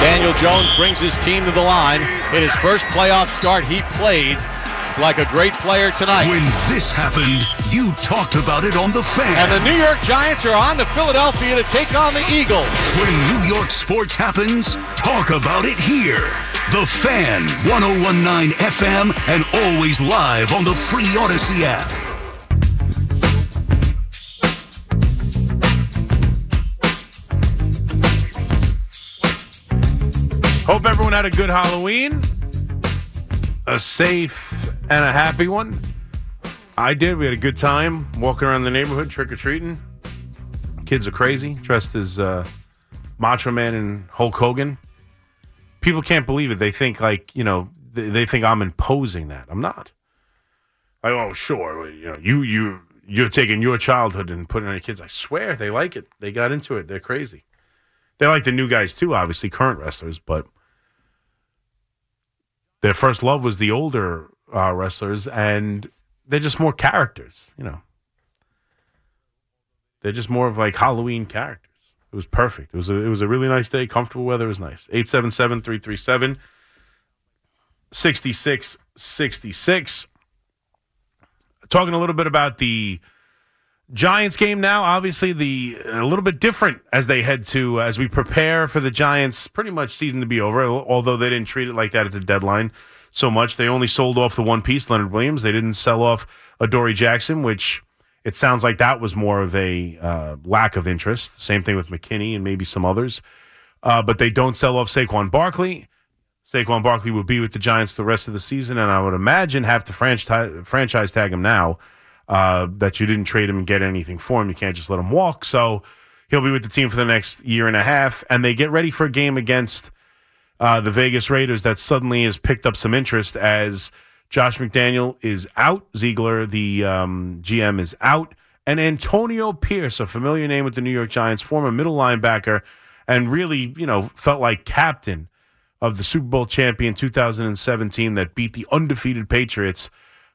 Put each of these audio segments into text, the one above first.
Daniel Jones brings his team to the line in his first playoff start. He played like a great player tonight. When this happened, you talked about it on The Fan. And the New York Giants are on to Philadelphia to take on the Eagles. When New York sports happens, talk about it here. The Fan, 1019 FM, and always live on the free Audacy app. Hope everyone had a good Halloween, a safe and a happy one. I did. We had a good time walking around the neighborhood, trick or treating. Kids are crazy, dressed as uh, Macho Man and Hulk Hogan. People can't believe it. They think like you know they, they think I'm imposing that. I'm not. Like, oh sure, you know you you you're taking your childhood and putting it on your kids. I swear they like it. They got into it. They're crazy. They like the new guys too, obviously current wrestlers, but their first love was the older uh, wrestlers, and they're just more characters, you know. They're just more of like Halloween characters. It was perfect. It was a, it was a really nice day. Comfortable weather was nice. 877 337 6666. Talking a little bit about the Giants game now. Obviously, the a little bit different as they head to as we prepare for the Giants. Pretty much season to be over. Although they didn't treat it like that at the deadline so much, they only sold off the one piece, Leonard Williams. They didn't sell off Adoree Jackson, which it sounds like that was more of a uh, lack of interest. Same thing with McKinney and maybe some others. Uh, but they don't sell off Saquon Barkley. Saquon Barkley will be with the Giants the rest of the season, and I would imagine have to franchise, franchise tag him now uh, that you didn't trade him and get anything for him. You can't just let him walk. So he'll be with the team for the next year and a half, and they get ready for a game against uh, the Vegas Raiders that suddenly has picked up some interest as Josh McDaniel is out, Ziegler, the um, GM, is out, and Antonio Pierce, a familiar name with the New York Giants, former middle linebacker, and really, you know, felt like captain of the Super Bowl champion 2017 that beat the undefeated Patriots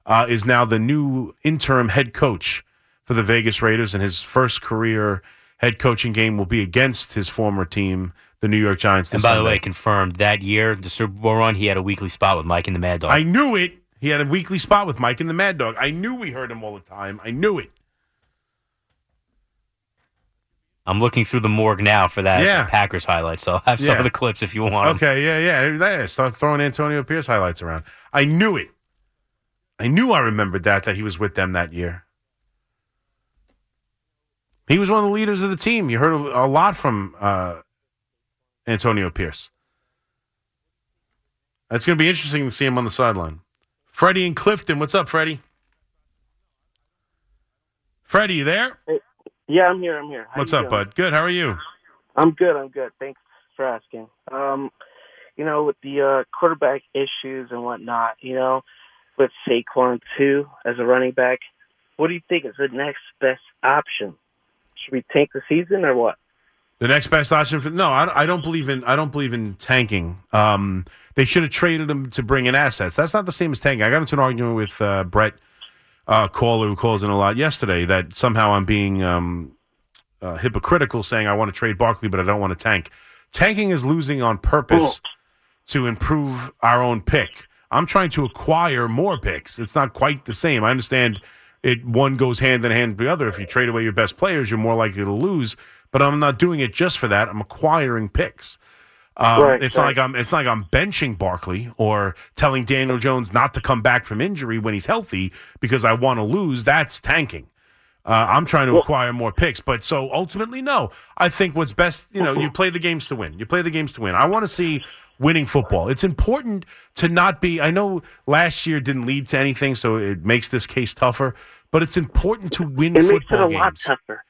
uh, is now the new interim head coach for the Vegas Raiders, and his first career head coaching game will be against his former team, the New York Giants. And by Sunday. the way, confirmed that year, the Super Bowl run, he had a weekly spot with Mike and the Mad Dog. I knew it. He had a weekly spot with Mike and the Mad Dog. I knew we heard him all the time. I knew it. I'm looking through the morgue now for that Yeah. Packers highlight, so I have some Yeah. of the clips if you want. Okay, yeah, yeah. yeah. Start throwing Antonio Pierce highlights around. I knew it. I knew I remembered that that he was with them that year. He was one of the leaders of the team. You heard a lot from uh, Antonio Pierce. It's going to be interesting to see him on the sideline. Freddie and Clifton, what's up, Freddie? Freddie, you there? Yeah, I'm here. I'm here. How What's up, doing? bud? Good. How are you? I'm good. I'm good. Thanks for asking. Um, you know, with the uh, quarterback issues and whatnot, you know, with Saquon too as a running back, what do you think is the next best option? Should we tank the season or what? The next best option for no, I, I don't believe in I don't believe in tanking. Um, they should have traded him to bring in assets. That's not the same as tanking. I got into an argument with uh, Brett uh, Caller, who calls in a lot yesterday, that somehow I'm being um, uh, hypocritical, saying I want to trade Barkley, but I don't want to tank. Tanking is losing on purpose to improve our own pick. I'm trying to acquire more picks. It's not quite the same. I understand it one goes hand in hand with the other. If you trade away your best players, you're more likely to lose. But I'm not doing it just for that. I'm acquiring picks. Um, Right, it's not like I'm. It's not like I'm benching Barkley or telling Daniel Jones not to come back from injury when he's healthy because I want to lose. That's tanking. Uh, I'm trying to acquire more picks, but so ultimately, no. I think what's best, you know, you play the games to win. You play the games to win. I want to see winning football. It's important to not be. I know last year didn't lead to anything, so it makes this case tougher. But it's important to win It makes it football a lot tougher.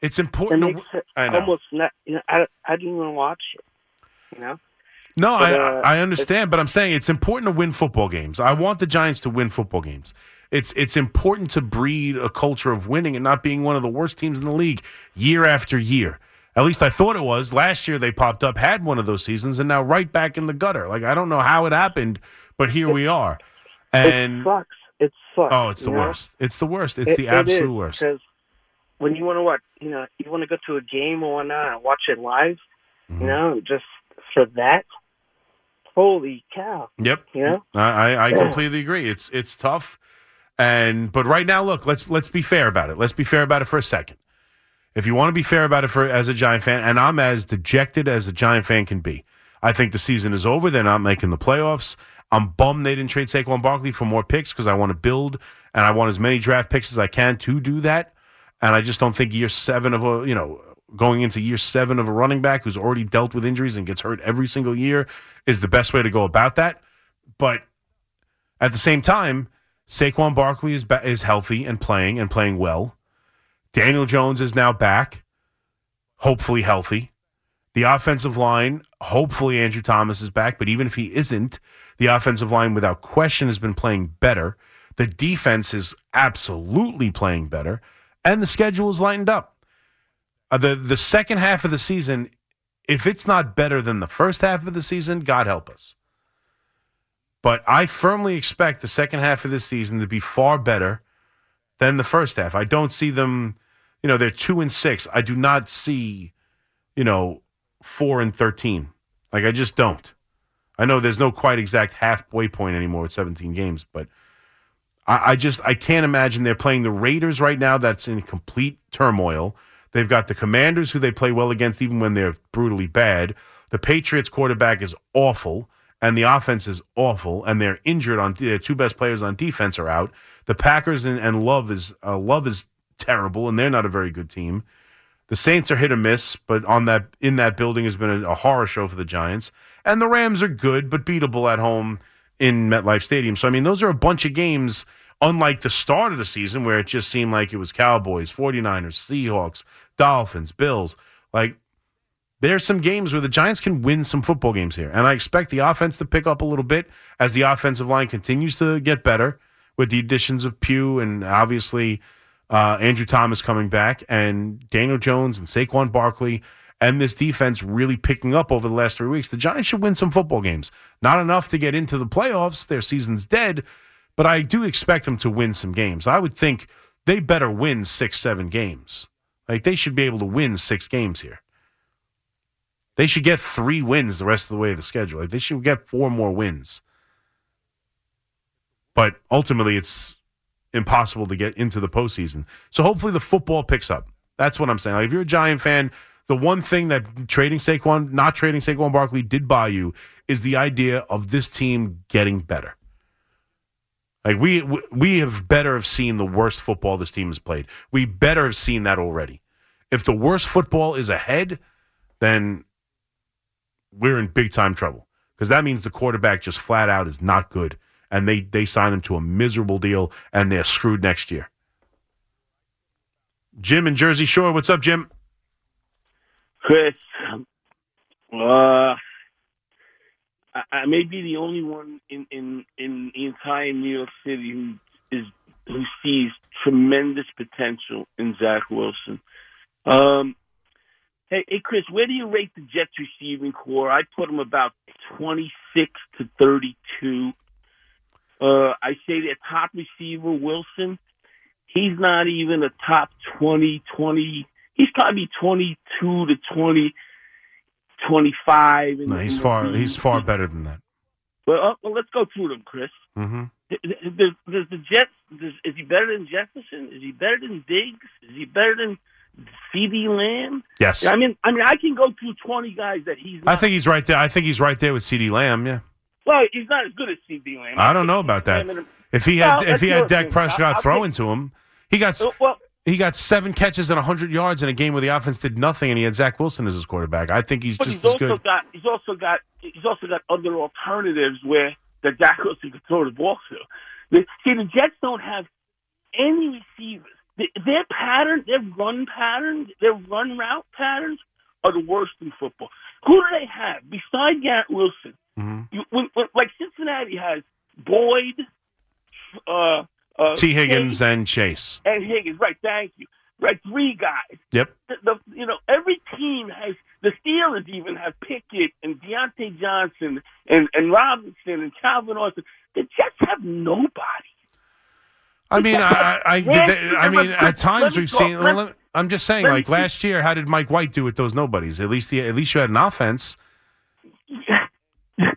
It's It important. makes to, it I know. almost not. You know, I I didn't even watch it. You know. No, But, I, uh, I understand, but I'm saying it's important to win football games. I want the Giants to win football games. It's it's important to breed a culture of winning and not being one of the worst teams in the league year after year. At least I thought it was. Last year they popped up, had one of those seasons, and now right back in the gutter. Like I don't know how it happened, but here we are. it And sucks. It sucks. oh, it's the you know? worst. It's the worst. It's It- the absolute worst. Because when you want to watch, you know, you want to go to a game or whatnot and watch it live, Mm-hmm. you know, just for that, holy cow! Yep. You know? I, I, I completely agree. It's it's tough, and but right now, look, let's let's be fair about it. Let's be fair about it for a second. If you want to be fair about it for as a Giant fan, and I'm as dejected as a Giant fan can be, I think the season is over. They're not making the playoffs. I'm bummed they didn't trade Saquon Barkley for more picks because I want to build and I want as many draft picks as I can to do that. And I just don't think year seven of a you know going into year seven of a running back who's already dealt with injuries and gets hurt every single year is the best way to go about that. But at the same time, Saquon Barkley is ba- is healthy and playing and playing well. Daniel Jones is now back, hopefully healthy. The offensive line, hopefully Andrew Thomas is back, but even if he isn't, the offensive line without question has been playing better. The defense is absolutely playing better, and the schedule is lightened up. Uh, the the second half of the season, if it's not better than the first half of the season, God help us. But I firmly expect the second half of this season to be far better than the first half. I don't see them, you know, they're two and six. I do not see, you know, four and thirteen. Like I just don't. I know there's no quite exact halfway point anymore with 17 games, but I, I just I can't imagine they're playing the Raiders right now. That's in complete turmoil. They've got the Commanders who they play well against, even when they're brutally bad. The Patriots quarterback is awful, and the offense is awful, and they're injured on their two best players on defense are out. The Packers and, and Love is uh, Love is terrible, and they're not a very good team. The Saints are hit or miss, but on that in that building has been a, a horror show for the Giants. And the Rams are good, but beatable at home in MetLife Stadium. So I mean, those are a bunch of games. Unlike the start of the season, where it just seemed like it was Cowboys, 49ers, Seahawks, Dolphins, Bills. Like, there's some games where the Giants can win some football games here. And I expect the offense to pick up a little bit as the offensive line continues to get better with the additions of Pugh and obviously uh, Andrew Thomas coming back and Daniel Jones and Saquon Barkley and this defense really picking up over the last three weeks. The Giants should win some football games. Not enough to get into the playoffs. Their season's dead, but I do expect them to win some games. I would think they better win six, seven games. Like they should be able to win six games here. They should get three wins the rest of the way of the schedule. Like they should get four more wins. But ultimately, it's impossible to get into the postseason. So hopefully, the football picks up. That's what I'm saying. Like if you're a Giant fan, the one thing that trading Saquon, not trading Saquon Barkley, did buy you is the idea of this team getting better. Like we we have better have seen the worst football this team has played. We better have seen that already. If the worst football is ahead, then we're in big time trouble because that means the quarterback just flat out is not good, and they they sign him to a miserable deal, and they're screwed next year. Jim in Jersey Shore, what's up, Jim? Chris, uh, I, may be the only one in, in, in the entire New York City who is who sees tremendous potential in Zach Wilson. Um, hey, hey, Chris, where do you rate the Jets receiving corps? I put them about twenty six to thirty two. Uh, I say their top receiver Wilson. He's not even a top 20, 20 he's probably 22 to 20, 25. No, he's far he's far better than that. Well, uh, well, let's go through them, Chris. Mm-hmm. Does the Jets? Is he better than Jefferson? Is he better than Diggs? Is he better than CeeDee Lamb? Yes, I mean, I mean, I can go through 20 guys that he's. Not, I think he's right there. I think he's right there with CeeDee Lamb. Yeah, Well, he's not as good as CeeDee Lamb. I don't know about that. If he had if he had Dak Prescott throwing to him, he got Uh, Well, he got seven catches and hundred yards in a game where the offense did nothing, and he had Zach Wilson as his quarterback. I think he's just he's as also good. got he's also got he's also got other alternatives where that Dak Wilson can throw the ball to. The, see, the Jets don't have any receivers. The, their pattern, their run patterns, their run route patterns are the worst in football. Who do they have besides Garrett Wilson? Mhm. You, when, when, like Cincinnati has Boyd, uh, uh, Tee Higgins Chase, and Chase. and Higgins. Right, thank you. Right, three guys Yep. the, the you know every team has the Steelers even have Pickett and Diontae Johnson and and Robinson and Calvin Austin. The Jets have nobody. I mean, I, I, I, they- I mean, at times we've seen. Let- I'm just saying, like last year, how did Mike White do with those nobodies? At least, the, at least you had an offense.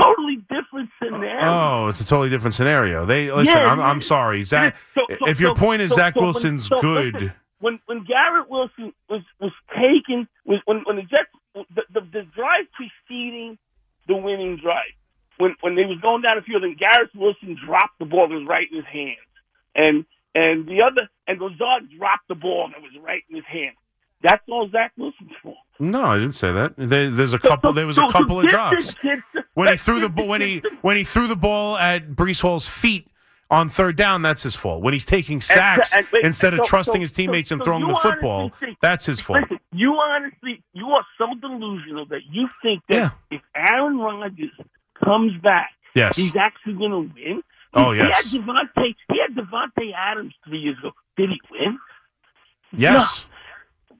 totally different scenario. Oh, it's a totally different scenario. They listen. Yeah, I'm, I'm sorry, Zach. So- so- if your so- point is Zach so when- Wilson's so good, listen, when when Garrett Wilson was was taken was when when the Jets the, the the drive preceding the winning drive when when they was going down the field and Garrett Wilson dropped the ball it was right in his hands and and the other and Lazard dropped the ball and it was right in his hands. That's all Zach Wilson's fault. No, I didn't say that. There, there's a couple. There was a couple of drops when he threw the ball when he when he threw the ball at Breece Hall's feet on third down. That's his fault. When he's taking sacks and wait, instead of so- trusting so- his teammates so- and throwing the football, think- that's his fault. Listen, you honestly, you are so delusional that you think that Yeah. if Aaron Rodgers comes back, Yes. he's actually going to win. Oh, he, yes. He had Davante. He had Davante Adams three years ago. Did he win? Yes. No,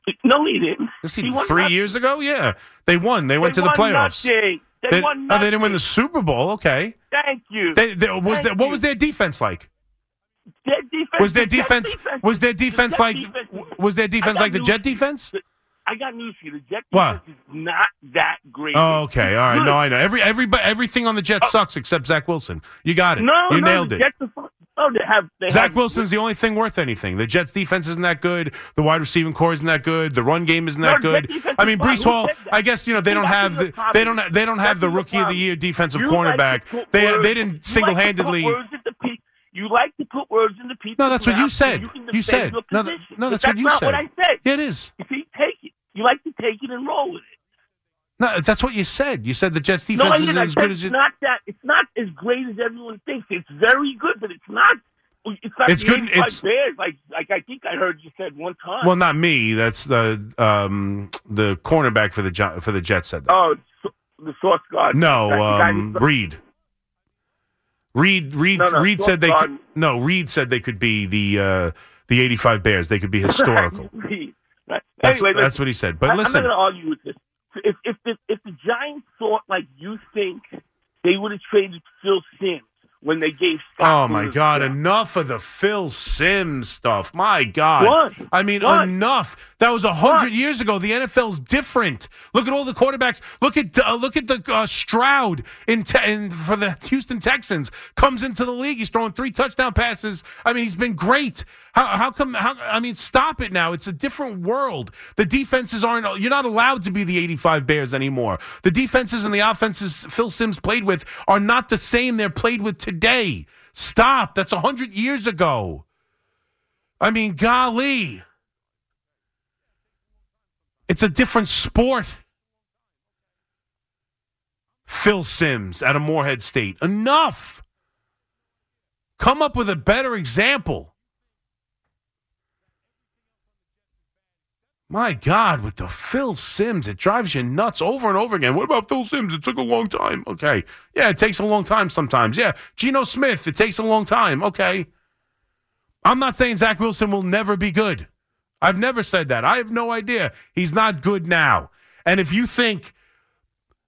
he didn't. Yes, he- three nothing. years ago. Yeah, they won. They went They to the playoffs. nothing. They, They, won oh, they didn't win the. Super Bowl. Okay. Thank you. They, they, was Thank that, what was their defense like? Their defense, Was their the Jets defense was their defense Jets like defense was their defense like the Jet defense? I got news for you. The Jet What? defense is not that great. Oh, okay. All right. Good. No, I know. Every every everything on the Jets oh. sucks except Zach Wilson. You got it. No, you no, nailed the it. Jets are. Oh, they have. They Zach have, Wilson's the only thing worth anything. The Jets defense isn't that good. The wide receiving corps isn't that good. The run game isn't No, that good. I mean. Breece Hall. I guess you know they don't have the they don't they don't have That's the rookie of the year defensive You cornerback. put They words- they didn't single handedly. put words into pe- You like to put words in the people's No, that's what you said. You, You said. No, no, But that's what you not said. What I said. Yeah, it is. You see, take it. You like to take it and roll with it. No, that's what you said. You said the Jets No, defense I isn't. I as good as it. not that. It's not as great as everyone thinks. It's very good, but it's not. It's not. It's the good- it's- Bears, like like I think I heard you said one time. Well, not me. That's the um the cornerback for the for the Jets said that. oh, the source guard. No, That um, Reed. Reed Reed No, no, Reed said they could. No, Reed said they could be the uh, the eighty five Bears. They could be historical. That's, anyway, that's what he said. But I, I'm not going to argue with this. If if the, if the Giants thought like you think, they would have traded Phil Simms when they gave. oh my God! the- Enough of the Phil Simms stuff. My God! What? I mean, What? enough. That was a hundred years ago. The NFL's different. Look at all the quarterbacks. Look at uh, look at the uh, Stroud in, te- in for the Houston Texans comes into the league. He's throwing three touchdown passes. I mean, he's been great. How, how come? How, I mean, stop it now. It's a different world. The defenses aren't. You're not allowed to be the 85 Bears anymore. The defenses and the offenses Phil Simms played with are not the same they're played with today. Stop. That's a hundred years ago. I mean, golly. It's a different sport. Phil Simms out of Morehead State. Enough. Come up with a better example. My God, with the Phil Simms, it drives you nuts over and over again. What about Phil Simms? It took a long time. Okay. Yeah, it takes a long time sometimes. Yeah. Geno Smith, it takes a long time. Okay. I'm not saying Zach Wilson will never be good. I've never said that. I have no idea. He's not good now. And if you think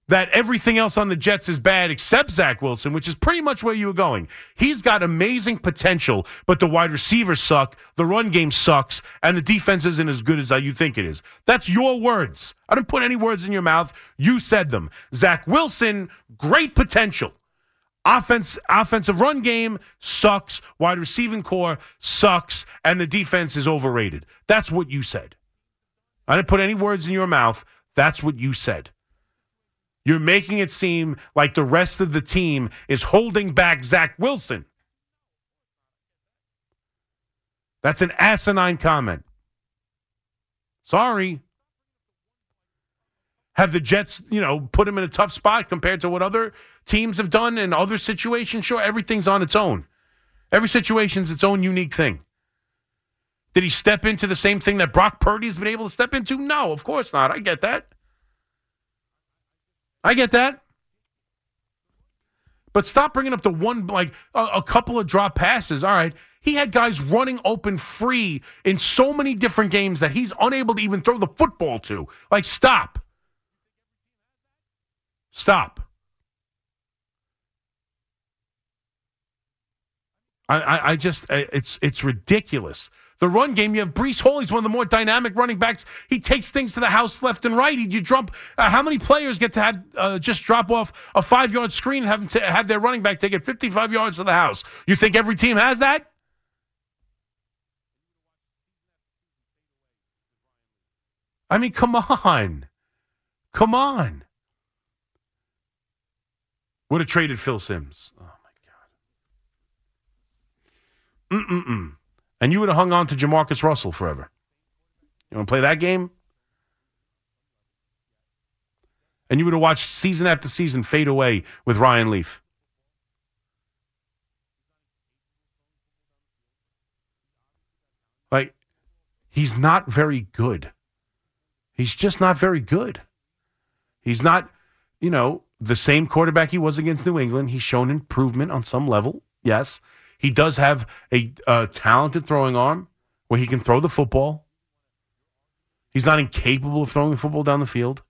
that everything else on the Jets is bad except Zach Wilson, which is pretty much where you were going, he's got amazing potential, but the wide receivers suck, the run game sucks, and the defense isn't as good as you think it is. That's your words. I didn't put any words in your mouth. You said them. Zach Wilson, great potential. Offense, offensive run game sucks. Wide receiving corps sucks, and the defense is overrated. That's what you said. I didn't put any words in your mouth. That's what you said. You're making it seem like the rest of the team is holding back Zach Wilson. That's an asinine comment. Sorry. Have the Jets, you know, put him in a tough spot compared to what other teams have done in other situations? Sure, everything's on its own. Every situation's its own unique thing. Did he step into the same thing that Brock Purdy's been able to step into? No, of course not. I get that. I get that. But stop bringing up the one, like a, a couple of drop passes. All right. He had guys running open free in so many different games that he's unable to even throw the football to. Like, stop. Stop. I, I, I just, it's, it's ridiculous The run game, you have Breece Hall. He's one of the more dynamic running backs. He takes things to the house left and right. He, you drop. Uh, how many players get to have uh, just drop off a five yard screen and have them t- have their running back take it 55 yards to the house? You think every team has that? I mean, come on. Come on. Would have traded Phil Simms. Oh, my God. Mm-mm-mm. And you would have hung on to JaMarcus Russell forever. You want to play that game? And you would have watched season after season fade away with Ryan Leaf. Like, he's not very good. He's just not very good. He's not, you know, the same quarterback he was against New England. He's shown improvement on some level. Yes. He does have a, a talented throwing arm where he can throw the football. He's not incapable of throwing the football down the field.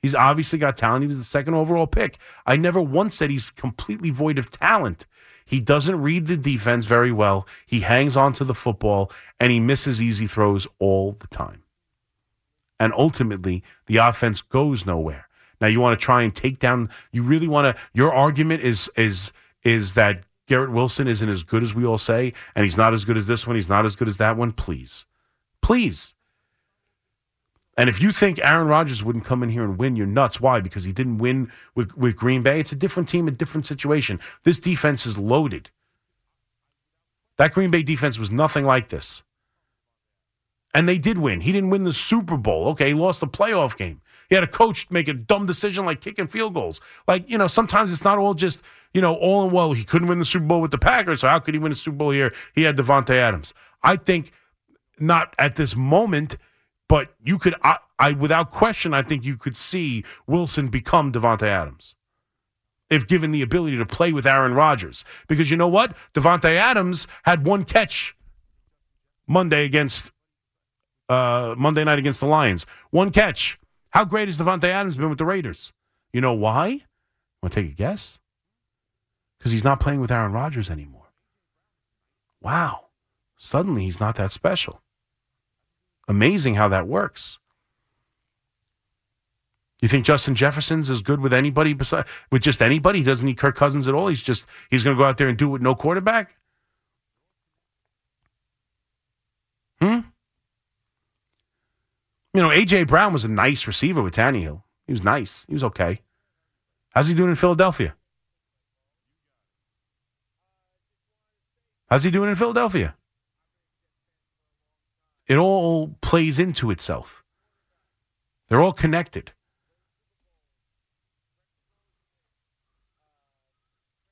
He's obviously got talent. He was the second overall pick. I never once said he's completely void of talent. He doesn't read the defense very well. He hangs on to the football and he misses easy throws all the time. And ultimately, the offense goes nowhere. Now you want to try and take down. You really want to. Your argument is is is that Garrett Wilson isn't as good as we all say, and he's not as good as this one. He's not as good as that one. Please, please. And if you think Aaron Rodgers wouldn't come in here and win, you're nuts. Why? Because he didn't win with, with Green Bay. It's a different team, a different situation. This defense is loaded. That Green Bay defense was nothing like this. And they did win. He didn't win the Super Bowl. Okay, he lost the playoff game. He had a coach make a dumb decision like kicking field goals. Like, you know, sometimes it's not all just, you know, all in well. He couldn't win the Super Bowl with the Packers, so how could he win a Super Bowl here? He had Davante Adams. I think not at this moment, but you could, I, I without question, I think you could see Wilson become Davante Adams if given the ability to play with Aaron Rodgers. Because you know what? Davante Adams had one catch Monday against uh, Monday night against the Lions. One catch. How great has Davante Adams been with the Raiders? You know why? Want to take a guess? Because he's not playing with Aaron Rodgers anymore. Wow. Suddenly he's not that special. Amazing how that works. You think Justin Jefferson's as good with anybody besides with just anybody? He doesn't need Kirk Cousins at all. He's just he's going to go out there and do it with no quarterback. Hmm. You know, AJ Brown was a nice receiver with Tannehill. He was nice. He was okay. How's he doing in Philadelphia? How's he doing in Philadelphia? It all plays into itself. They're all connected.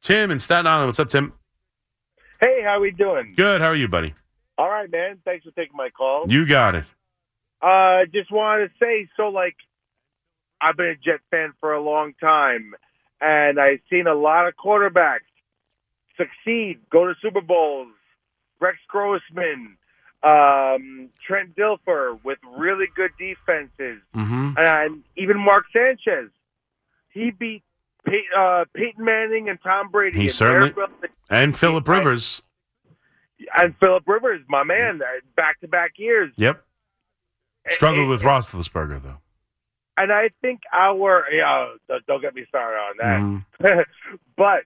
Tim in Staten Island. What's up, Tim? Hey, how we doing? Good. How are you, buddy? All right, man. Thanks for taking my call. You got it. Uh, just wanted to say, so like, I've been a Jet fan for a long time, and I've seen a lot of quarterbacks succeed, go to Super Bowls. Rex Grossman, um, Trent Dilfer with really good defenses, Mm-hmm. and even Mark Sanchez. He beat Pey- uh, Peyton Manning and Tom Brady. He and certainly- And Philip Rivers. and Philip Rivers, my man, back to back years. Yep. Struggled And- with Roethlisberger though. and I think our yeah, don't- don't get me started on that. Mhm. but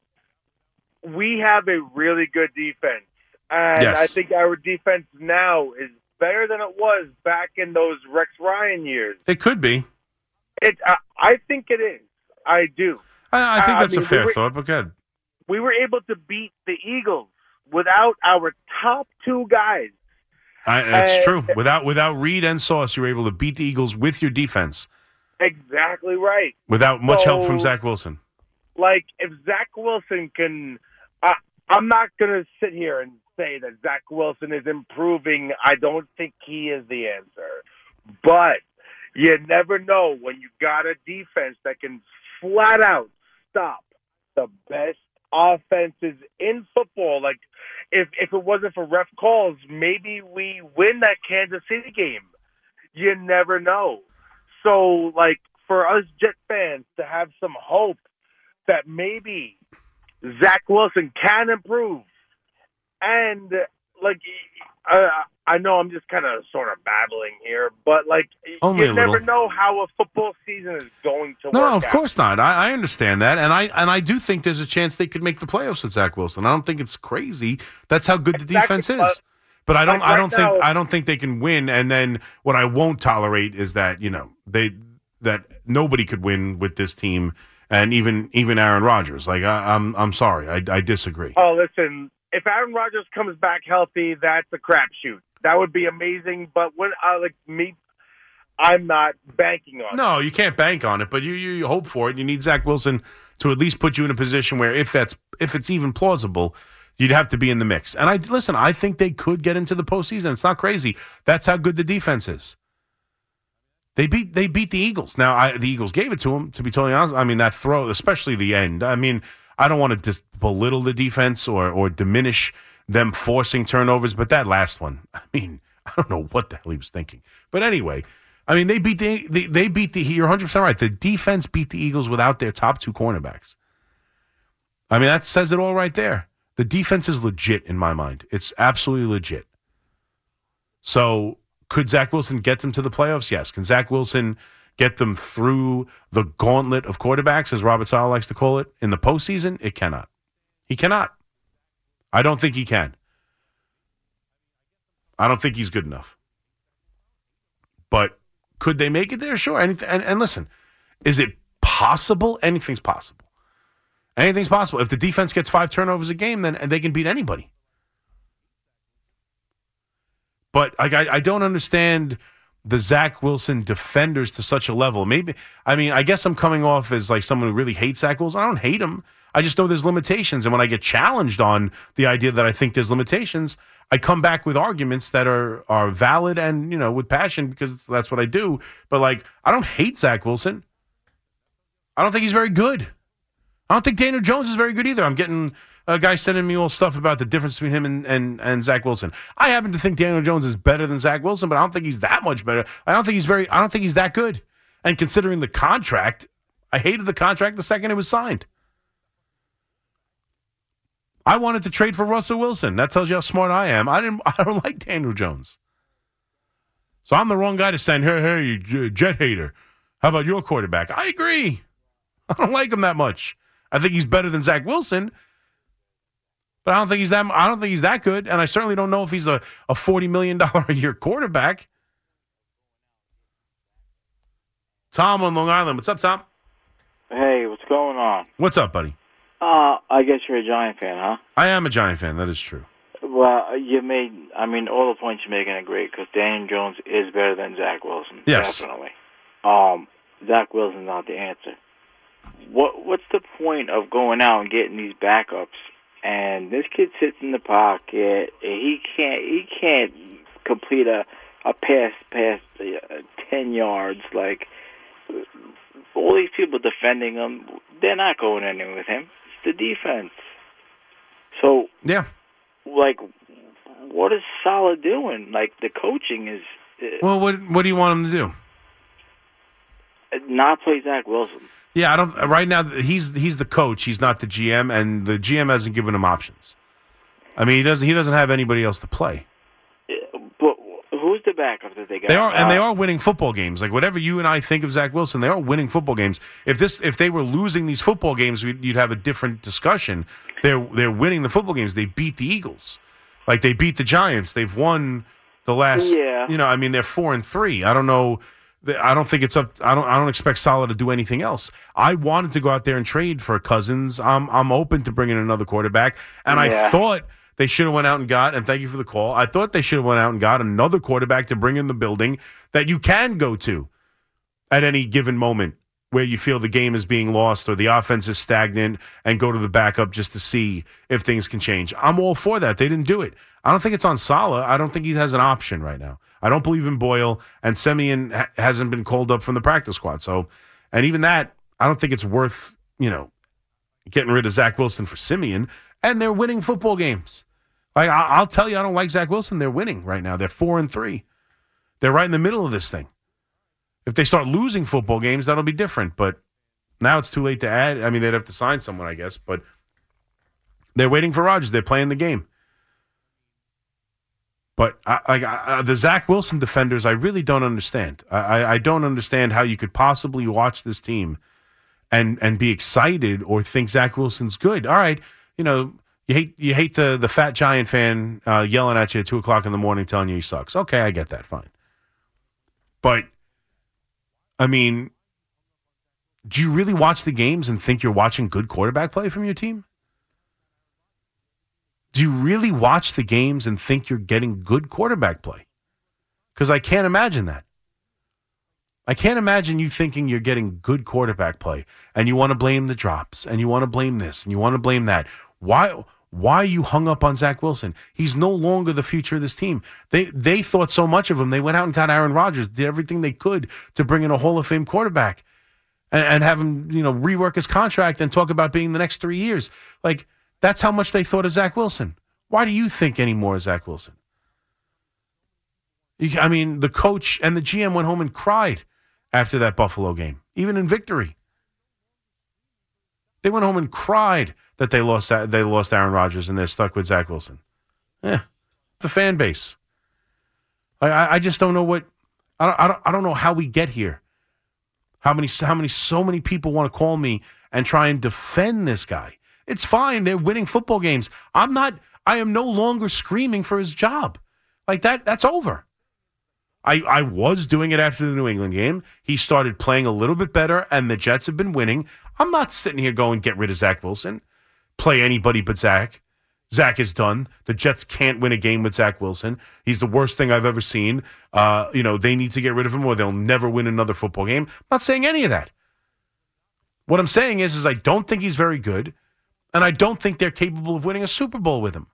we have a really good defense, and Yes. I think our defense now is better than it was back in those Rex Ryan years. It could be. It, I, I think it is. I do. I, I think I that's mean, a fair we were- thought, but good. We were able to beat the Eagles without our top two guys. I, that's Uh, true. Without without Reed and Sauce, you were able to beat the Eagles with your defense Exactly right. without much help from Zach Wilson. like if Zach Wilson can, I, I'm not gonna sit here and say that Zach Wilson is improving. I don't think he is the answer, but you never know when you got a defense that can flat out stop the best offenses in football. Like if if it wasn't for ref calls, maybe we win that Kansas City game. You never know. So like for us Jet fans to have some hope that maybe Zach Wilson can improve. And like, uh, I know I'm just kind of sort of babbling here, but like Only you never little. know how a football season is going to work. No, of out. course not. I, I understand that, and I and I do think there's a chance they could make the playoffs with Zach Wilson. I don't think it's crazy. That's how good the Exactly, defense is. but- But I don't. like I don't think. now- I don't think they can win. And then what I won't tolerate is that you know they that nobody could win with this team, and even even Aaron Rodgers. Like I, I'm I'm sorry. I, I disagree. Oh, listen, if Aaron Rodgers comes back healthy, that's a crapshoot. That would be amazing. But when uh, like me, I'm not banking on. it. No, you can't bank on it, but you, you you hope for it. You need Zach Wilson to at least put you in a position where, if that's if it's even plausible, you'd have to be in the mix. And I listen. I think they could get into the postseason. It's not crazy. That's how good the defense is. They beat they beat the Eagles. Now I, the Eagles gave it to them. To be totally honest, I mean that throw, especially the end. I mean, I don't want to just belittle the defense or or diminish them forcing turnovers, but that last one, I mean, I don't know what the hell he was thinking. But anyway, I mean, they beat the they, they beat the. You're 100 percent right. The defense beat the Eagles without their top two cornerbacks. I mean, that says it all right there. The defense is legit in my mind. It's absolutely legit. So, could Zach Wilson get them to the playoffs? Yes. Can Zach Wilson get them through the gauntlet of quarterbacks, as Robert Saleh likes to call it, in the postseason? It cannot. He cannot. I don't think he can. I don't think he's good enough. But could they make it there? Sure. Anything, and, and listen, is it possible? Anything's possible. Anything's possible. If the defense gets five turnovers a game, then they can beat anybody. But like, I, I don't understand the Zach Wilson defenders to such a level. Maybe I mean I guess I'm coming off as like someone who really hates Zach Wilson. I don't hate him. I just know there's limitations, and when I get challenged on the idea that I think there's limitations, I come back with arguments that are are valid and you know with passion because that's what I do. But like I don't hate Zach Wilson. I don't think he's very good. I don't think Daniel Jones is very good either. I'm getting a guy sending me all stuff about the difference between him and, and, and Zach Wilson. I happen to think Daniel Jones is better than Zach Wilson, but I don't think he's that much better. I don't think he's very. I don't think he's that good. And considering the contract, I hated the contract the second it was signed. I wanted to trade for Russell Wilson. That tells you how smart I am. I didn't. I don't like Daniel Jones. So I'm the wrong guy to send. Hey, hey, you jet hater. How about your quarterback? I agree. I don't like him that much. I think he's better than Zach Wilson, but I don't think he's that. I don't think he's that good, and I certainly don't know if he's a, a forty million dollar a year quarterback. Tom on Long Island, what's up, Tom? Hey, what's going on? What's up, buddy? Uh, I guess you're a Giant fan, huh? I am a Giant fan. That is true. Well, you made, I mean, all the points you're making are great because Daniel Jones is better than Zach Wilson. Yes. Definitely. Um, Zach Wilson's not the answer. What What's the point of going out and getting these backups? And this kid sits in the pocket. He can't. He can't complete a a pass past uh, ten yards. Like all these people defending him, they're not going anywhere with him. It's the defense. So Yeah. like what is Saleh doing? Like the coaching is uh, Well, what what do you want him to do? not play Zach Wilson. Yeah, I don't. Right now, he's he's the coach. He's not the GM, and the GM hasn't given him options. I mean, he doesn't. He doesn't have anybody else to play. But who's the backup that they got? They are, and they Uh, are winning football games. Like whatever you and I think of Zach Wilson, they are winning football games. If this, if they were losing these football games, we'd, you'd have a different discussion. They're they're winning the football games. They beat the Eagles, like they beat the Giants. They've won the last. Yeah. You know, I mean, they're four and three. I don't know. I don't think it's up. I don't. I don't expect Saleh to do anything else. I wanted to go out there and trade for Cousins. I'm. I'm open to bringing another quarterback, and I thought they should have went out and got. And thank you for the call. I thought they should have went out and got another quarterback to bring in the building that you can go to at any given moment where you feel the game is being lost or the offense is stagnant and go to the backup just to see if things can change. I'm all for that. They didn't do it. I don't think it's on Saleh. I don't think he has an option right now. I don't believe in Boyle, and Siemian ha- hasn't been called up from the practice squad. So, and even that, I don't think it's worth you know getting rid of Zach Wilson for Siemian. And they're winning football games. Like I- I'll tell you, I don't like Zach Wilson. They're winning right now. They're four and three. They're right in the middle of this thing. If they start losing football games, that'll be different. But now it's too late to add. I mean, they'd have to sign someone, I guess. But they're waiting for Rodgers. They're playing the game. But I, I, the Zach Wilson defenders, I really don't understand. I don't understand how you could possibly watch this team and and be excited or think Zach Wilson's good. All right, you know you hate you hate the the fat giant fan uh, yelling at you at two o'clock in the morning telling you he sucks. Okay, I get that. Fine, but I mean, do you really watch the games and think you're watching good quarterback play from your team? Do you really watch the games and think you're getting good quarterback play? Because I can't imagine that. I can't imagine you thinking you're getting good quarterback play and you want to blame the drops and you want to blame this and you want to blame that. Why why are you hung up on Zach Wilson? He's no longer the future of this team. They they thought so much of him. They went out and got Aaron Rodgers, did everything they could to bring in a Hall of Fame quarterback and, and have him, you know, rework his contract and talk about being the next three years. Like that's how much they thought of Zach Wilson. Why do you think any more of Zach Wilson? I mean, the coach and the GM went home and cried after that Buffalo game, even in victory. They went home and cried that they lost they lost Aaron Rodgers and they're stuck with Zach Wilson. Yeah, the fan base. I I just don't know what I don't, I don't I don't know how we get here. How many how many so many people want to call me and try and defend this guy? It's fine. They're winning football games. I'm not. I am no longer screaming for his job. Like that. That's over. I, I was doing it after the New England game. He started playing a little bit better, and the Jets have been winning. I'm not sitting here going, get rid of Zach Wilson, play anybody but Zach. Zach is done. The Jets can't win a game with Zach Wilson. He's the worst thing I've ever seen. Uh, you know, they need to get rid of him or they'll never win another football game. I'm not saying any of that. What I'm saying is, is I don't think he's very good, and I don't think they're capable of winning a Super Bowl with him.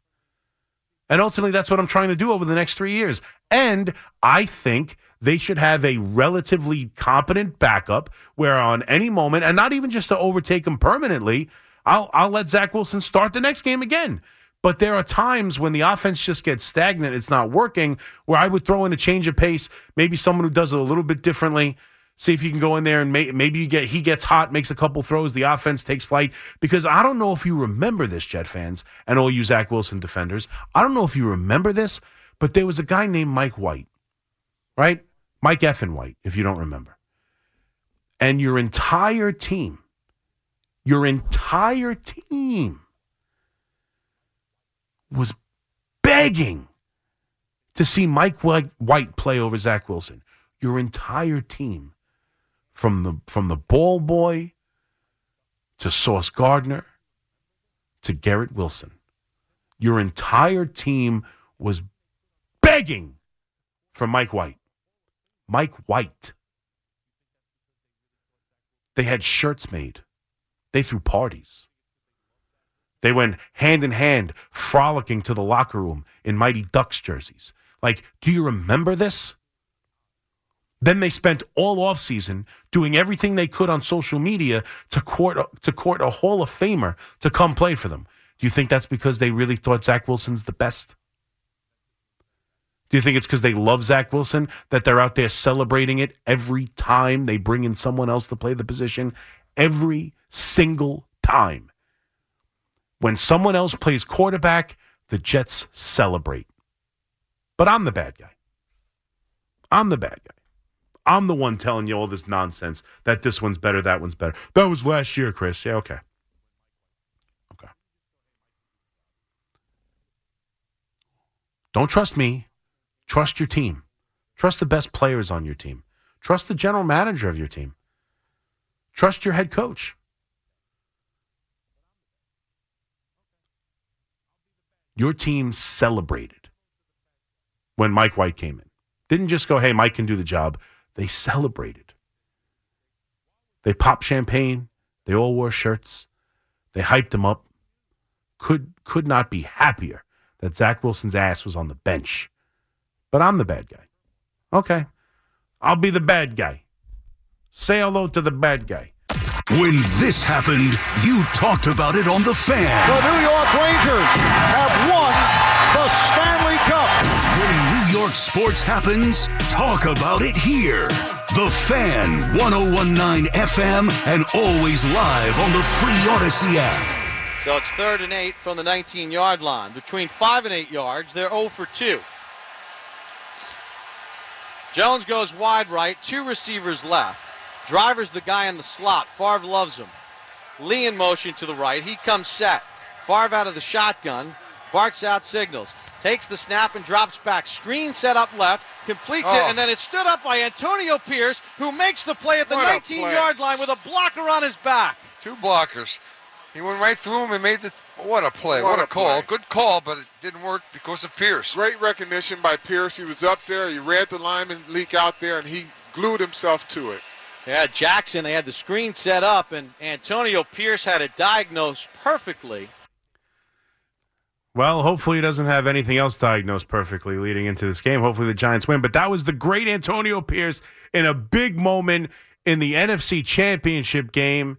And ultimately, that's what I'm trying to do over the next three years. And I think they should have a relatively competent backup where on any moment, and not even just to overtake him permanently, I'll, I'll let Zach Wilson start the next game again. But there are times when the offense just gets stagnant, it's not working, where I would throw in a change of pace, maybe someone who does it a little bit differently. See if you can go in there and may, maybe you get he gets hot, makes a couple throws, the offense takes flight. Because I don't know if you remember this, Jet fans, and all you Zach Wilson defenders. I don't know if you remember this, but there was a guy named Mike White, right? Mike Effin White, if you don't remember. And your entire team, your entire team was begging to see Mike White play over Zach Wilson. Your entire team from the from the ball boy to Sauce Gardner to Garrett Wilson. Your entire team was begging for Mike White. Mike White. They had shirts made. They threw parties. They went hand in hand, frolicking to the locker room in Mighty Ducks jerseys. Like, do you remember this? Then they spent all offseason doing everything they could on social media to court to court a Hall of Famer to come play for them. Do you think that's because they really thought Zach Wilson's the best? Do you think it's because they love Zach Wilson that they're out there celebrating it every time they bring in someone else to play the position? Every single time. When someone else plays quarterback, the Jets celebrate. But I'm the bad guy. I'm the bad guy. I'm the one telling you all this nonsense that this one's better, that one's better. That was last year, Chris. Yeah, okay. Okay. Don't trust me. Trust your team. Trust the best players on your team. Trust the general manager of your team. Trust your head coach. Your team celebrated when Mike White came in. Didn't just go, hey, Mike can do the job. They celebrated. They popped champagne. They all wore shirts. They hyped him up. Could could not be happier that Zach Wilson's ass was on the bench. But I'm the bad guy. Okay. I'll be the bad guy. Say hello to the bad guy. When this happened, you talked about it on The Fan. The New York Rangers have won the Stanley Cup. When New York sports happens, talk about it here. The Fan, 1019 FM, and always live on the free Audacy app. So it's third and eight from the 19 yard line. Between five and eight yards, they're 0 for 2. Jones goes wide right, two receivers left. Driver's the guy in the slot. Favre loves him. Lee in motion to the right. He comes set. Favre out of the shotgun. Barks out signals. Takes the snap and drops back. Screen set up left. Completes it. Oh. And then it's stood up by Antonio Pierce, who makes the play at the 19 yard line with a blocker on his back. Two blockers. He went right through him and made the. What a play! What What, a a call! play. Good call, but it didn't work because of Pierce. Great recognition by Pierce. He was up there. He read the lineman leak out there, and he glued himself to it. Yeah, Jackson, they had the screen set up, and Antonio Pierce had it diagnosed perfectly. Well, hopefully he doesn't have anything else diagnosed perfectly leading into this game. Hopefully the Giants win. But that was the great Antonio Pierce in a big moment in the NFC Championship game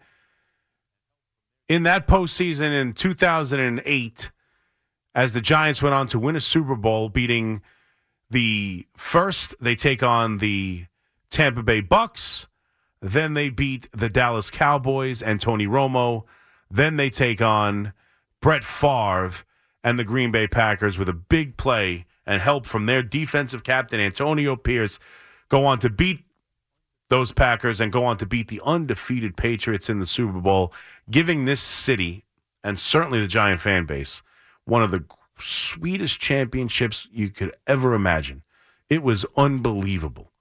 in that postseason in 2008 as the Giants went on to win a Super Bowl, beating the first they take on the Tampa Bay Bucs. Then they beat the Dallas Cowboys and Tony Romo. Then they take on Brett Favre and the Green Bay Packers with a big play and help from their defensive captain Antonio Pierce go on to beat those Packers and go on to beat the undefeated Patriots in the Super Bowl, giving this city and certainly the Giant fan base one of the sweetest championships you could ever imagine. It was unbelievable.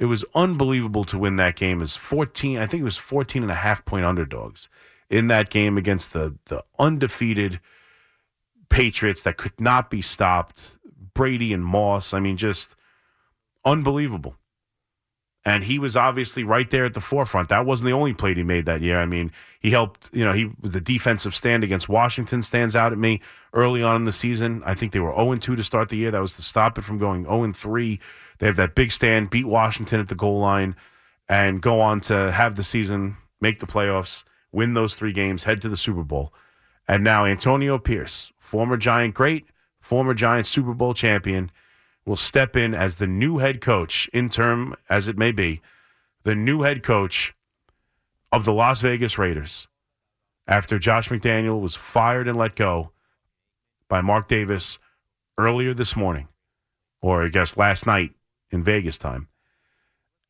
It was unbelievable to win that game as 14, I think it was 14 and a half point underdogs in that game against the, the undefeated Patriots that could not be stopped. Brady and Moss, I mean, just unbelievable. And he was obviously right there at the forefront. That wasn't the only play he made that year. I mean, he helped, you know, he the defensive stand against Washington stands out at me early on in the season. I think they were 0 2 to start the year. That was to stop it from going 0 3. They have that big stand, beat Washington at the goal line, and go on to have the season, make the playoffs, win those three games, head to the Super Bowl. And now Antonio Pierce, former Giant great, former Giant Super Bowl champion, will step in as the new head coach, interim as it may be, the new head coach of the Las Vegas Raiders after Josh McDaniel was fired and let go by Mark Davis earlier this morning, or I guess last night in Vegas time.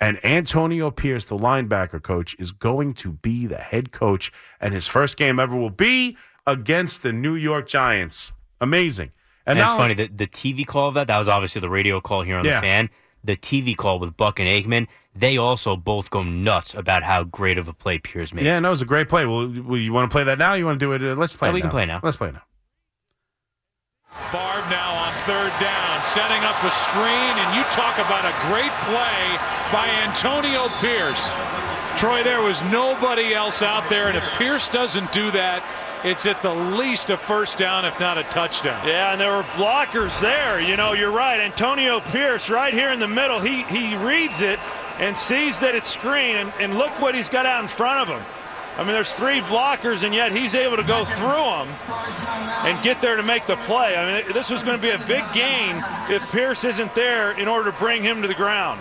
And Antonio Pierce, the linebacker coach, is going to be the head coach, and his first game ever will be against the New York Giants. Amazing. And, it's funny that the TV call of that, that was obviously the radio call here on Yeah. the fan. The TV call with Buck and Aikman, they also both go nuts about how great of a play Pierce made. Yeah, no, it was a great play. Well, well, you want to play that now? You want to do it? Uh, let's play. Yeah, it we can play now. Let's play it now. Favre now on third down, setting up the screen, and you talk about a great play by Antonio Pierce. Troy, there was nobody else out there, and if Pierce doesn't do that, it's at the least a first down, if not a touchdown. Yeah, and there were blockers there. You know, you're right. Antonio Pierce right here in the middle. He he reads it and sees that it's screen, and, and look what he's got out in front of him. I mean, there's three blockers, and yet he's able to go through them and get there to make the play. I mean, this was going to be a big gain if Pierce isn't there in order to bring him to the ground.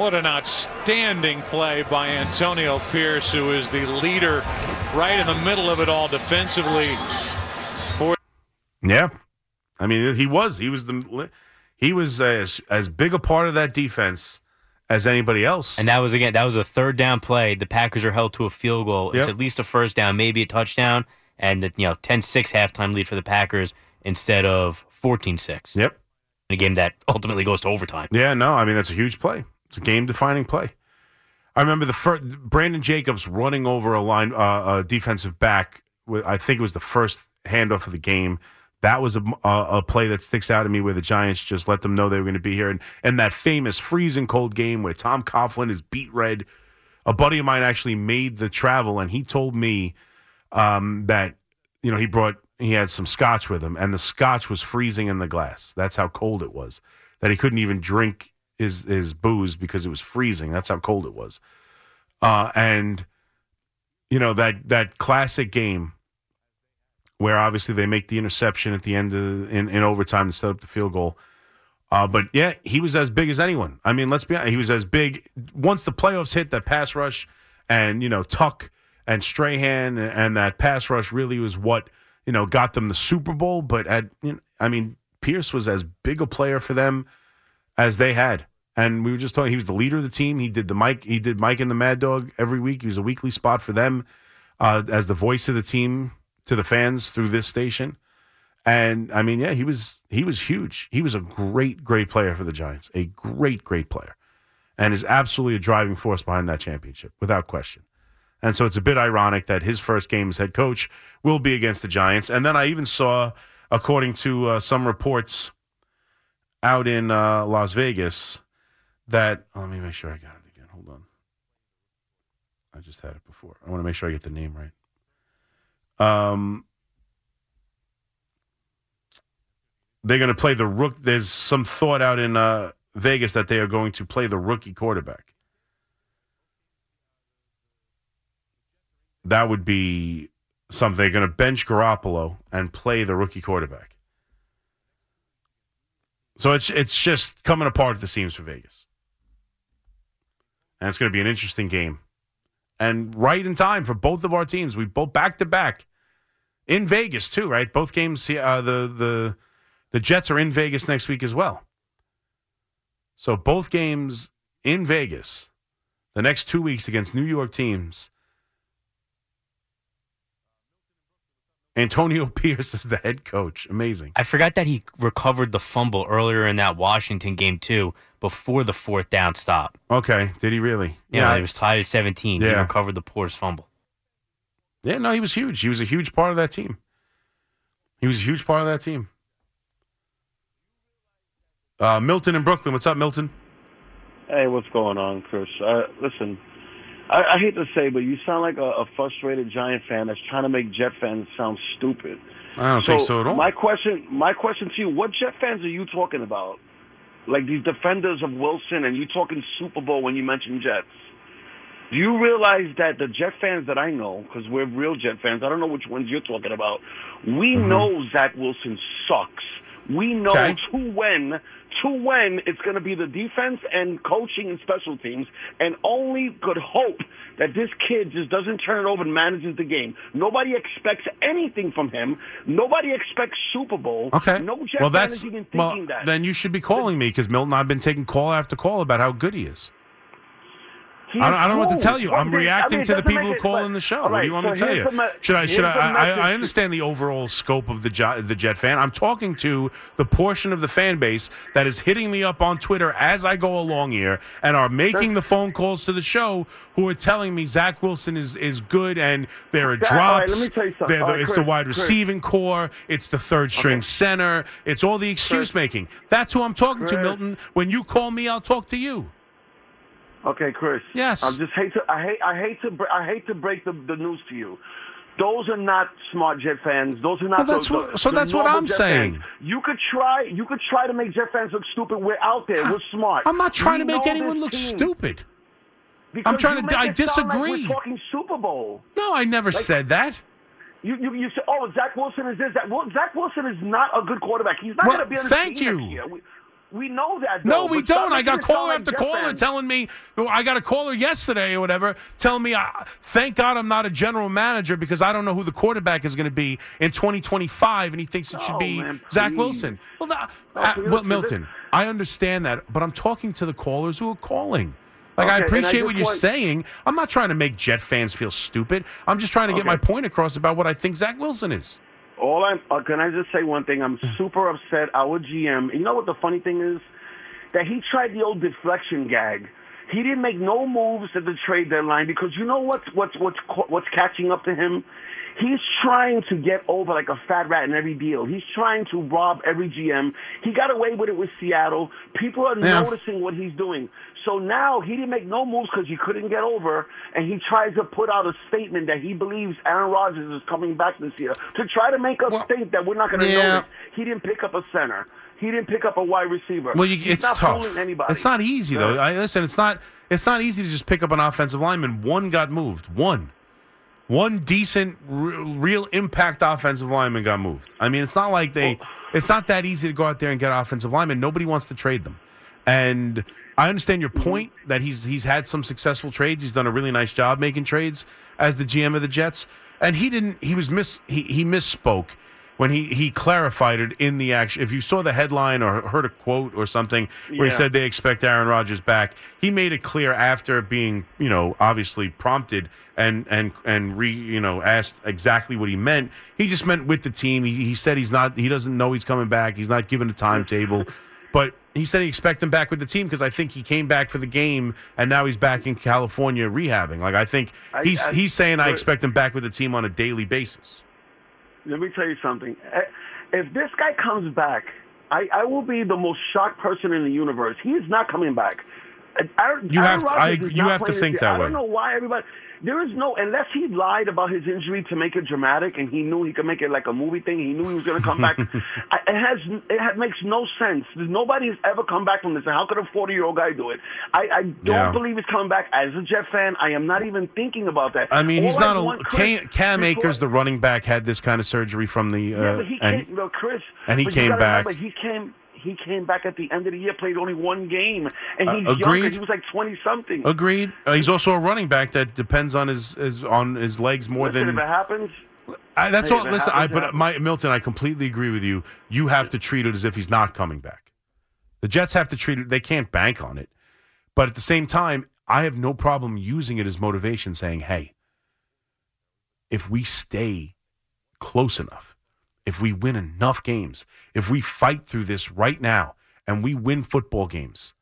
What an outstanding play by Antonio Pierce, who is the leader right in the middle of it all defensively. For Yeah, I mean, he was. He was the. He was as as big a part of that defense as anybody else. And that was again that was a third down play. The Packers are held to a field goal. It's Yep. at least a first down, maybe a touchdown, and the you know 10-6 halftime lead for the Packers instead of 14-6. Yep. In a game that ultimately goes to overtime. Yeah, no, I mean that's a huge play. It's a game defining play. I remember the first Brandon Jacobs running over a line uh, a defensive back. I think it was the first handoff of the game. That was a, a, a play that sticks out to me where the Giants just let them know they were going to be here. And, and that famous freezing cold game where Tom Coughlin is beet red. A buddy of mine actually made the travel, and he told me um, that you know he brought he had some scotch with him, and the scotch was freezing in the glass. That's how cold it was. That he couldn't even drink his his booze because it was freezing. That's how cold it was. Uh, and you know that that classic game where obviously they make the interception at the end of in, in overtime to set up the field goal. Uh, but yeah, he was as big as anyone. I mean, let's be honest, he was as big once the playoffs hit. That pass rush and you know Tuck and Strahan and, and that pass rush really was what you know got them the Super Bowl. But at you know, I mean, Pierce was as big a player for them as they had. And we were just talking. He was the leader of the team. He did the Mike. He did Mike and the Mad Dog every week. He was a weekly spot for them uh, as the voice of the team to the fans through this station. And I mean, yeah, he was he was huge. He was a great, great player for the Giants. A great, great player, and is absolutely a driving force behind that championship, without question. And so it's a bit ironic that his first game as head coach will be against the Giants. And then I even saw, according to uh, some reports out in uh, Las Vegas, that let me make sure I got it again. Hold on. I just had it before. I want to make sure I get the name right. Um, they're going to play the rook. There's some thought out in uh, Vegas that they are going to play the rookie quarterback. That would be something. They're going to bench Garoppolo and play the rookie quarterback. So it's it's just coming apart at the seams for Vegas, and it's going to be an interesting game, and right in time for both of our teams. We both back to back in Vegas too, right? Both games. Uh, the the the Jets are in Vegas next week as well. So both games in Vegas, the next two weeks against New York teams. Antonio Pierce is the head coach. Amazing. I forgot that he recovered the fumble earlier in that Washington game too, before the fourth down stop. Okay, did he really? Yeah, it was tied at 17. He Yeah. recovered the Pierce fumble. Yeah, no, he was huge. He was a huge part of that team. He was a huge part of that team. Uh, Milton in Brooklyn. What's up, Milton? Hey, what's going on, Chris? Uh, listen, I, I hate to say, but you sound like a, a frustrated Giant fan that's trying to make Jet fans sound stupid. I don't think so at all. My question, my question to you: What Jet fans are you talking about? Like these defenders of Wilson, and you talking Super Bowl when you mention Jets? Do you realize that the Jet fans that I know, because we're real Jet fans, I don't know which ones you're talking about. We mm-hmm. know Zach Wilson sucks. We know Okay. to when to when it's going to be the defense and coaching and special teams, and only could hope that this kid just doesn't turn it over and manages the game. Nobody expects anything from him. Nobody expects Super Bowl. Okay. No well, that's is even well. thinking that. Then you should be calling me because Milton. I've been taking call after call about how good he is. He I don't, I don't know what to tell you. I'm thing- I reacting mean, to the people who call but- in the show. all What do you right, want me to tell you? me- should I? Should I? I, I understand the overall scope of the Jo- the Jet fan. I'm talking to the portion of the fan base that is hitting me up on Twitter as I go along here and are making the phone calls to the show who are telling me Zach Wilson is is good and there are That- right, drops. let me tell you something. They're the- right, it's Chris, the wide Chris. receiving corps. It's the third string center. It's all the excuse making. That's who I'm talking to, Milton. When you call me, I'll talk to you. Okay, Chris. Yes. I just hate to I hate I hate to I hate to break the, the news to you. Those are not smart Jet fans. Those are not. That's the, what- so that's what I'm Jet saying. fans. You could try. You could try to make Jet fans look stupid. We're out there. We're smart. I'm not trying We to make anyone look team. stupid. Because I'm trying to- I sound like disagree. we're talking Super Bowl. No, I never Like- said that. You you you say, oh, Zach Wilson is this. That well, Zach Wilson is not a good quarterback. He's not Well, going to be on the thank team you. next year. We, we know that. No, we don't. I got caller after caller telling me. I got a caller yesterday or whatever telling me, "Thank God I'm not a general manager because I don't know who the quarterback is going to be in 2025, and he thinks it should Oh, be man, Zach. Wilson." Well, Oh, uh, well. Milton, I understand that, but I'm talking to the callers who are calling. Like I Okay, I appreciate just what you're saying. I'm not trying to make Jet fans feel stupid. I'm just trying to get my point across about what I think Zach Wilson is. All I'm uh, can I just say one thing? I'm super upset. Our GM. You know what the funny thing is? That he tried the old deflection gag. He didn't make no moves at the trade deadline because you know what's what's what's what's catching up to him. He's trying to get over like a fat rat in every deal. He's trying to rob every GM. He got away with it with Seattle. People are Yeah. noticing what he's doing. So now he didn't make no moves because he couldn't get over, and he tries to put out a statement that he believes Aaron Rodgers is coming back this year to try to make us think that we're not going to yeah. notice. He didn't pick up a center. He didn't pick up a wide receiver. Well, you, He's it's not tough. anybody. It's not easy though. I listen. It's not. It's not easy to just pick up an offensive lineman. One got moved. One. One decent, real impact offensive lineman got moved. I mean, it's not like they. It's not that easy to go out there and get offensive linemen. Nobody wants to trade them, and I understand your point that he's he's had some successful trades. He's done a really nice job making trades as the GM of the Jets, and he didn't. He was miss. He he misspoke when he he clarified it in the action. If you saw the headline or heard a quote or something where he said they expect Aaron Rodgers back, he made it clear after being you know obviously prompted and and and re you know asked exactly what he meant. He just meant with the team. He, he said he's not he doesn't know he's coming back. He's not given a timetable, but. He said he expect him back with the team because I think he came back for the game and now he's back in California rehabbing. Like I think he's I- he's saying I expect him back with the team on a daily basis. Let me tell you something. Eh, If this guy comes back, I, I will be the most shocked person in the universe. He is not coming back. You have to- I- you have to think that year. I way. don't know why everybody. There is no unless he lied about his injury to make it dramatic, and he knew he could make it like a movie thing. He knew he was going to come back. I, it has it ha- makes no sense. Nobody has ever come back from this. How could a forty year old guy do it? I, I don't Yeah. believe he's coming back. As a Jet fan, I am not even thinking about that. I mean, he's All I not a Chris, Cam, Akers, the running back, had this kind of surgery from the uh, yeah, but he and came, well, Chris, and he came back. remember, he came. He came back at the end of the year, played only one game, and Uh, he's agreed. younger. He was like twenty something. Agreed. Uh, he's also a running back that depends on his, his on his legs more Listen, than if it happens, I, that's hey, all. Listen, I, but my, Milton, I completely agree with you. You have to treat it as if he's not coming back. The Jets have to treat it. They can't bank on it, but at the same time, I have no problem using it as motivation, saying, "Hey, if we stay close enough, if we win enough games, if we fight through this right now and we win football games."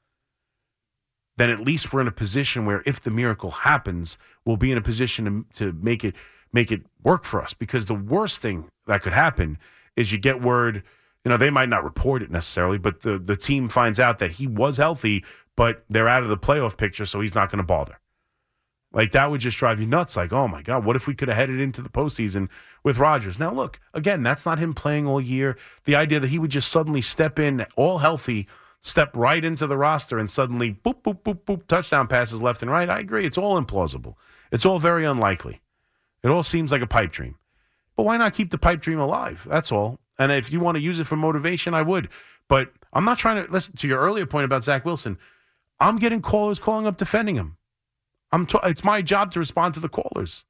Then at least we're in a position where, if the miracle happens, we'll be in a position to, to make it make it work for us. Because the worst thing that could happen is you get word, you know, they might not report it necessarily, but the, the team finds out that he was healthy, but they're out of the playoff picture, so he's not going to bother. Like that would just drive you nuts. Like, oh my God, what if we could have headed into the postseason with Rodgers? Now, look, again, that's not him playing all year. The idea that he would just suddenly step in all healthy, step right into the roster, and suddenly boop, boop, boop, boop, touchdown passes left and right. I agree. It's all implausible. It's all very unlikely. It all seems like a pipe dream. But why not keep the pipe dream alive? That's all. And if you want to use it for motivation, I would. But I'm not trying to listen to your earlier point about Zach Wilson. I'm getting callers calling up defending him. I'm. T- it's my job to respond to the callers.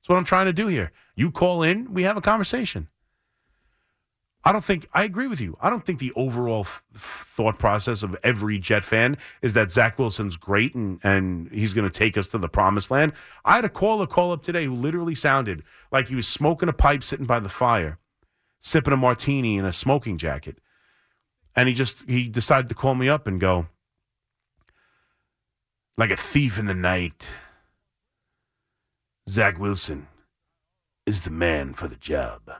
That's what I'm trying to do here. You call in, we have a conversation. I don't think I agree with you. I don't think the overall f- thought process of every Jet fan is that Zach Wilson's great and and he's going to take us to the promised land. I had a caller call up today who literally sounded like he was smoking a pipe sitting by the fire, sipping a martini in a smoking jacket, and he just he decided to call me up and go like a thief in the night. Zach Wilson is the man for the job.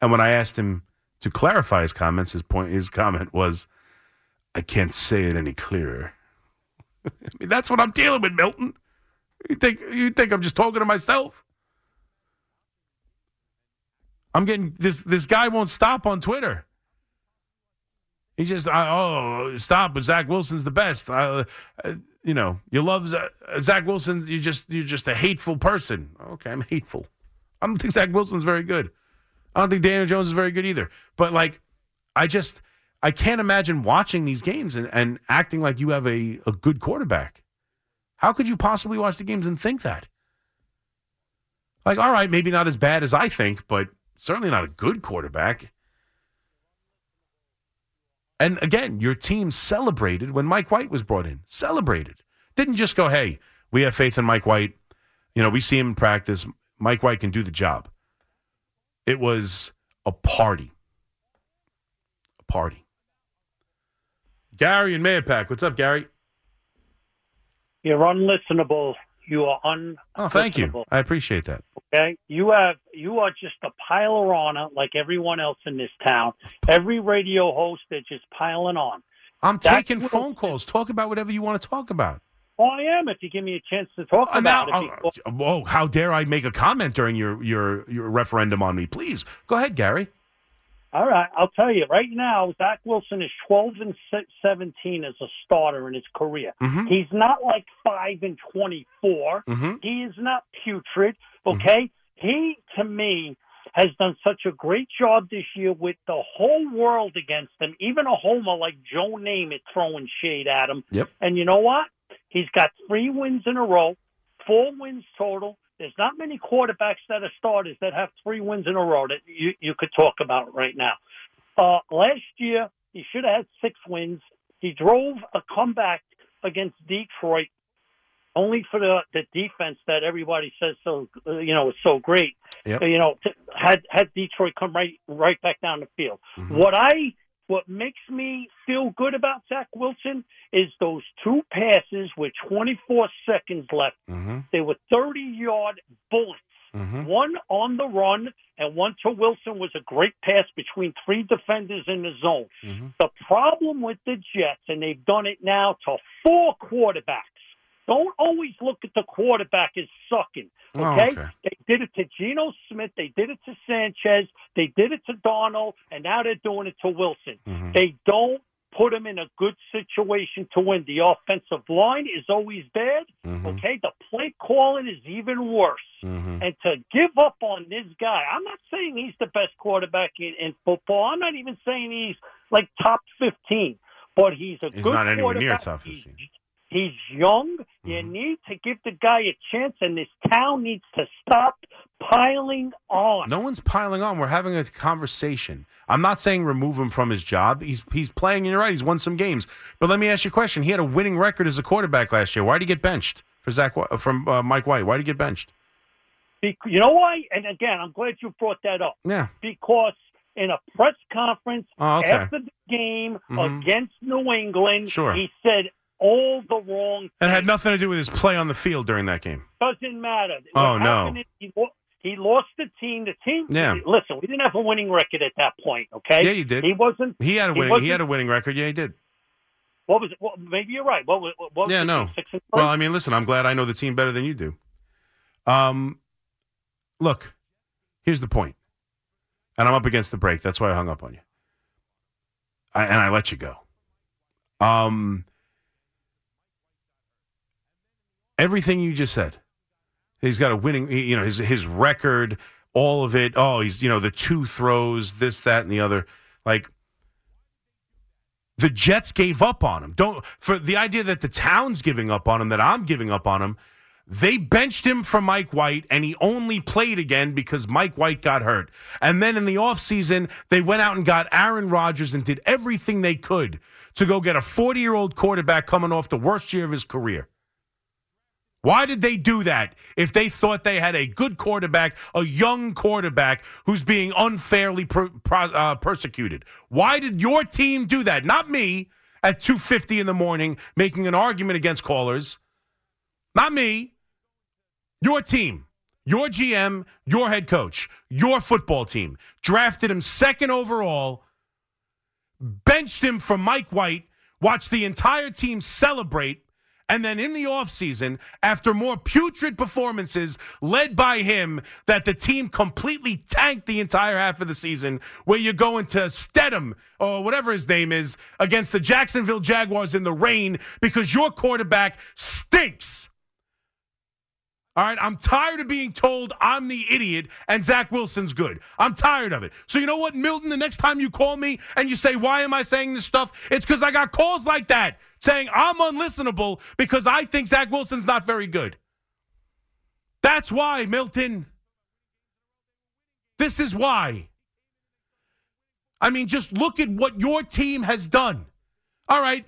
And when I asked him to clarify his comments, his point, his comment was, "I can't say it any clearer." I mean, that's what I'm dealing with, Milton. You think you think I'm just talking to myself? I'm getting this. This guy won't stop on Twitter. He just, I, oh, stop! But Zach Wilson's the best. Uh, uh, you know, you love Z- uh, Zach Wilson. You just, you're just a hateful person. Okay, I'm hateful. I don't think Zach Wilson's very good. I don't think Daniel Jones is very good either. But like, I just I can't imagine watching these games and, and acting like you have a, a good quarterback. How could you possibly watch the games and think that? Like, all right, maybe not as bad as I think, but certainly not a good quarterback. And again, your team celebrated when Mike White was brought in. Celebrated. Didn't just go, hey, we have faith in Mike White. You know, we see him in practice. Mike White can do the job. It was a party. A party. Gary and Mahopac. What's up, Gary? You're unlistenable. You are un. Oh, thank you. I appreciate that. Okay, you have you are just a pile of honor like everyone else in this town. Every radio host they're just piling on. I'm That's taking phone calls. Talk about whatever you want to talk about. Well, I am if you give me a chance to talk Uh, now, about it. because- uh, whoa, how dare I make a comment during your, your, your referendum on me? Please go ahead, Gary. All right, I'll tell you right now. Zach Wilson is 12 and 17 as a starter in his career. Mhm. He's not like five and 24. Mhm. He is not putrid. Okay, he to me has done such a great job this year with the whole world against him. Even a homer like Joe Namath throwing shade at him. Yep. And you know what? He's got three wins in a row, four wins total. There's not many quarterbacks that are starters that have three wins in a row that you, you could talk about right now. Uh, last year, he should have had six wins. He drove a comeback against Detroit only for the, the defense that everybody says so uh, you know is so great. Yep. You know, t- had had Detroit come right right back down the field. Mm-hmm. What I what makes me feel good about Zach Wilson is those two passes with 24 seconds left. Mm-hmm. They were 30 yard bullets. Mhm. One on the run and one to Wilson was a great pass between three defenders in the zone. Mm-hmm. The problem with the Jets, and they've done it now to four quarterbacks. Don't always look at the quarterback as sucking. Oh, Okay? okay. They did it to Geno Smith. They did it to Sanchez. They did it to Darnold, and now they're doing it to Wilson. Mm-hmm. They don't put him in a good situation to win. The offensive line is always bad. Mm-hmm. Okay, the play calling is even worse. Mm-hmm. And to give up on this guy, I'm not saying he's the best quarterback in, in football. I'm not even saying he's like top 15, but he's a He's good quarterback. He's not anywhere near top He's- 15. He's young. You need to give the guy a chance, and this town needs to stop piling on. No one's piling on. We're having a conversation. I'm not saying remove him from his job. He's he's playing, and you're right. He's won some games. But let me ask you a question. He had a winning record as a quarterback last year. Why did he get benched for Zach from uh, Mike White? Why did he get benched? Be- You know why? And again, I'm glad you brought that up. Yeah. Because in a press conference Oh, okay. after the game Mhm. against New England, Sure. he said all the wrong And it had nothing to do with his play on the field during that game. Doesn't matter. Oh, What no. He, he lost the team. The team. Yeah. Listen, we didn't have a winning record at that point. Okay. Yeah, you did. He wasn't. He had a winning. He, wasn't- had a winning record. Yeah, he did. What was it? Well, maybe you're right. What was? What was Yeah, no. Six and? Well, I mean, listen, I'm glad I know the team better than you do. Um, look, here's the point, and I'm up against the break. That's why I hung up on you, I, and I let you go. Um, everything you just said. He's got a winning, you know, his his record, all of it. Oh, he's you know the two throws, this, that, and the other. Like the Jets gave up on him. Don't for the idea that the town's giving up on him, that I'm giving up on him. They benched him for Mike White, and he only played again because Mike White got hurt. And then in the offseason, they went out and got Aaron Rodgers and did everything they could to go get a 40 year old quarterback coming off the worst year of his career. Why did they do that if they thought they had a good quarterback, a young quarterback who's being unfairly per, uh, persecuted? Why did your team do that? Not me at 2:50 in the morning making an argument against callers. Not me. Your team, your GM, your head coach, your football team drafted him second overall, benched him for Mike White, watched the entire team celebrate and then in the offseason, after more putrid performances led by him, that the team completely tanked the entire half of the season, where you go into Stedham or whatever his name is against the Jacksonville Jaguars in the rain because your quarterback stinks. All right, I'm tired of being told I'm the idiot and Zach Wilson's good. I'm tired of it. So you know what, Milton? The next time you call me and you say, "Why am I saying this stuff?" It's because I got calls like that saying I'm unlistenable because I think Zach Wilson's not very good. That's why, Milton. This is why. I mean, just look at what your team has done. All right.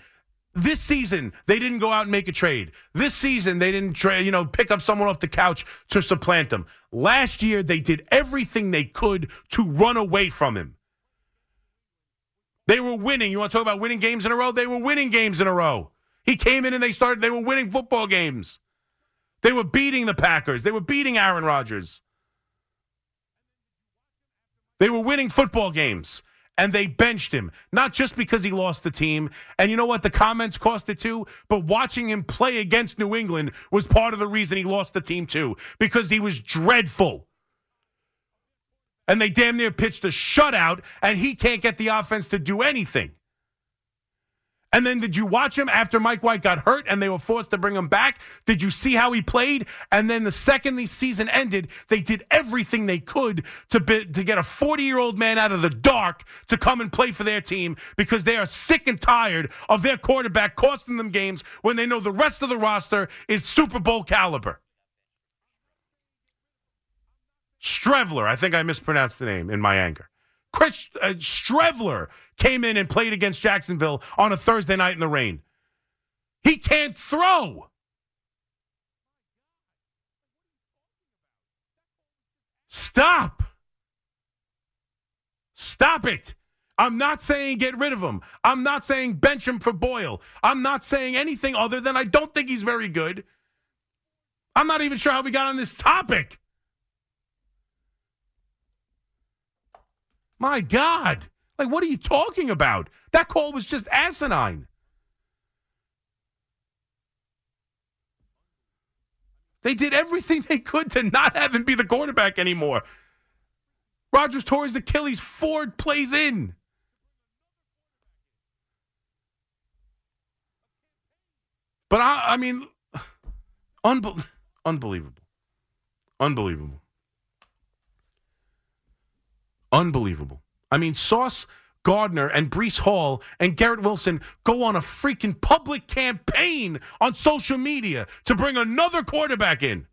This season, they didn't go out and make a trade. This season, they didn't trade, you know, pick up someone off the couch to supplant them. Last year, they did everything they could to run away from him. They were winning. You want to talk about winning games in a row? They were winning games in a row. He came in and they started, they were winning football games. They were beating the Packers. They were beating Aaron Rodgers. They were winning football games and they benched him, not just because he lost the team. And you know what? The comments cost it too, but watching him play against New England was part of the reason he lost the team too, because he was dreadful. And they damn near pitched a shutout, and he can't get the offense to do anything. And then did you watch him after Mike White got hurt and they were forced to bring him back? Did you see how he played? And then the second the season ended, they did everything they could to be, to get a 40-year-old man out of the dark to come and play for their team because they are sick and tired of their quarterback costing them games when they know the rest of the roster is Super Bowl caliber. Streveler. I think I mispronounced the name in my anger. Chris uh, Streveler came in and played against Jacksonville on a Thursday night in the rain. He can't throw. Stop. Stop it. I'm not saying get rid of him. I'm not saying bench him for Boyle. I'm not saying anything other than I don't think he's very good. I'm not even sure how we got on this topic. My God. Like, what are you talking about? That call was just asinine. They did everything they could to not have him be the quarterback anymore. Rodgers tore his Achilles Ford plays in. But I, I mean, unbe- unbelievable. Unbelievable. Unbelievable. I mean, Sauce Gardner and Breece Hall and Garrett Wilson go on a freaking public campaign on social media to bring another quarterback in.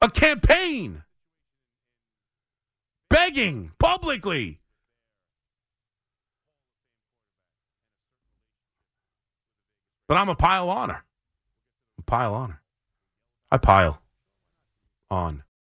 A campaign. Begging publicly. But I'm a pile on her. A pile on her. I pile on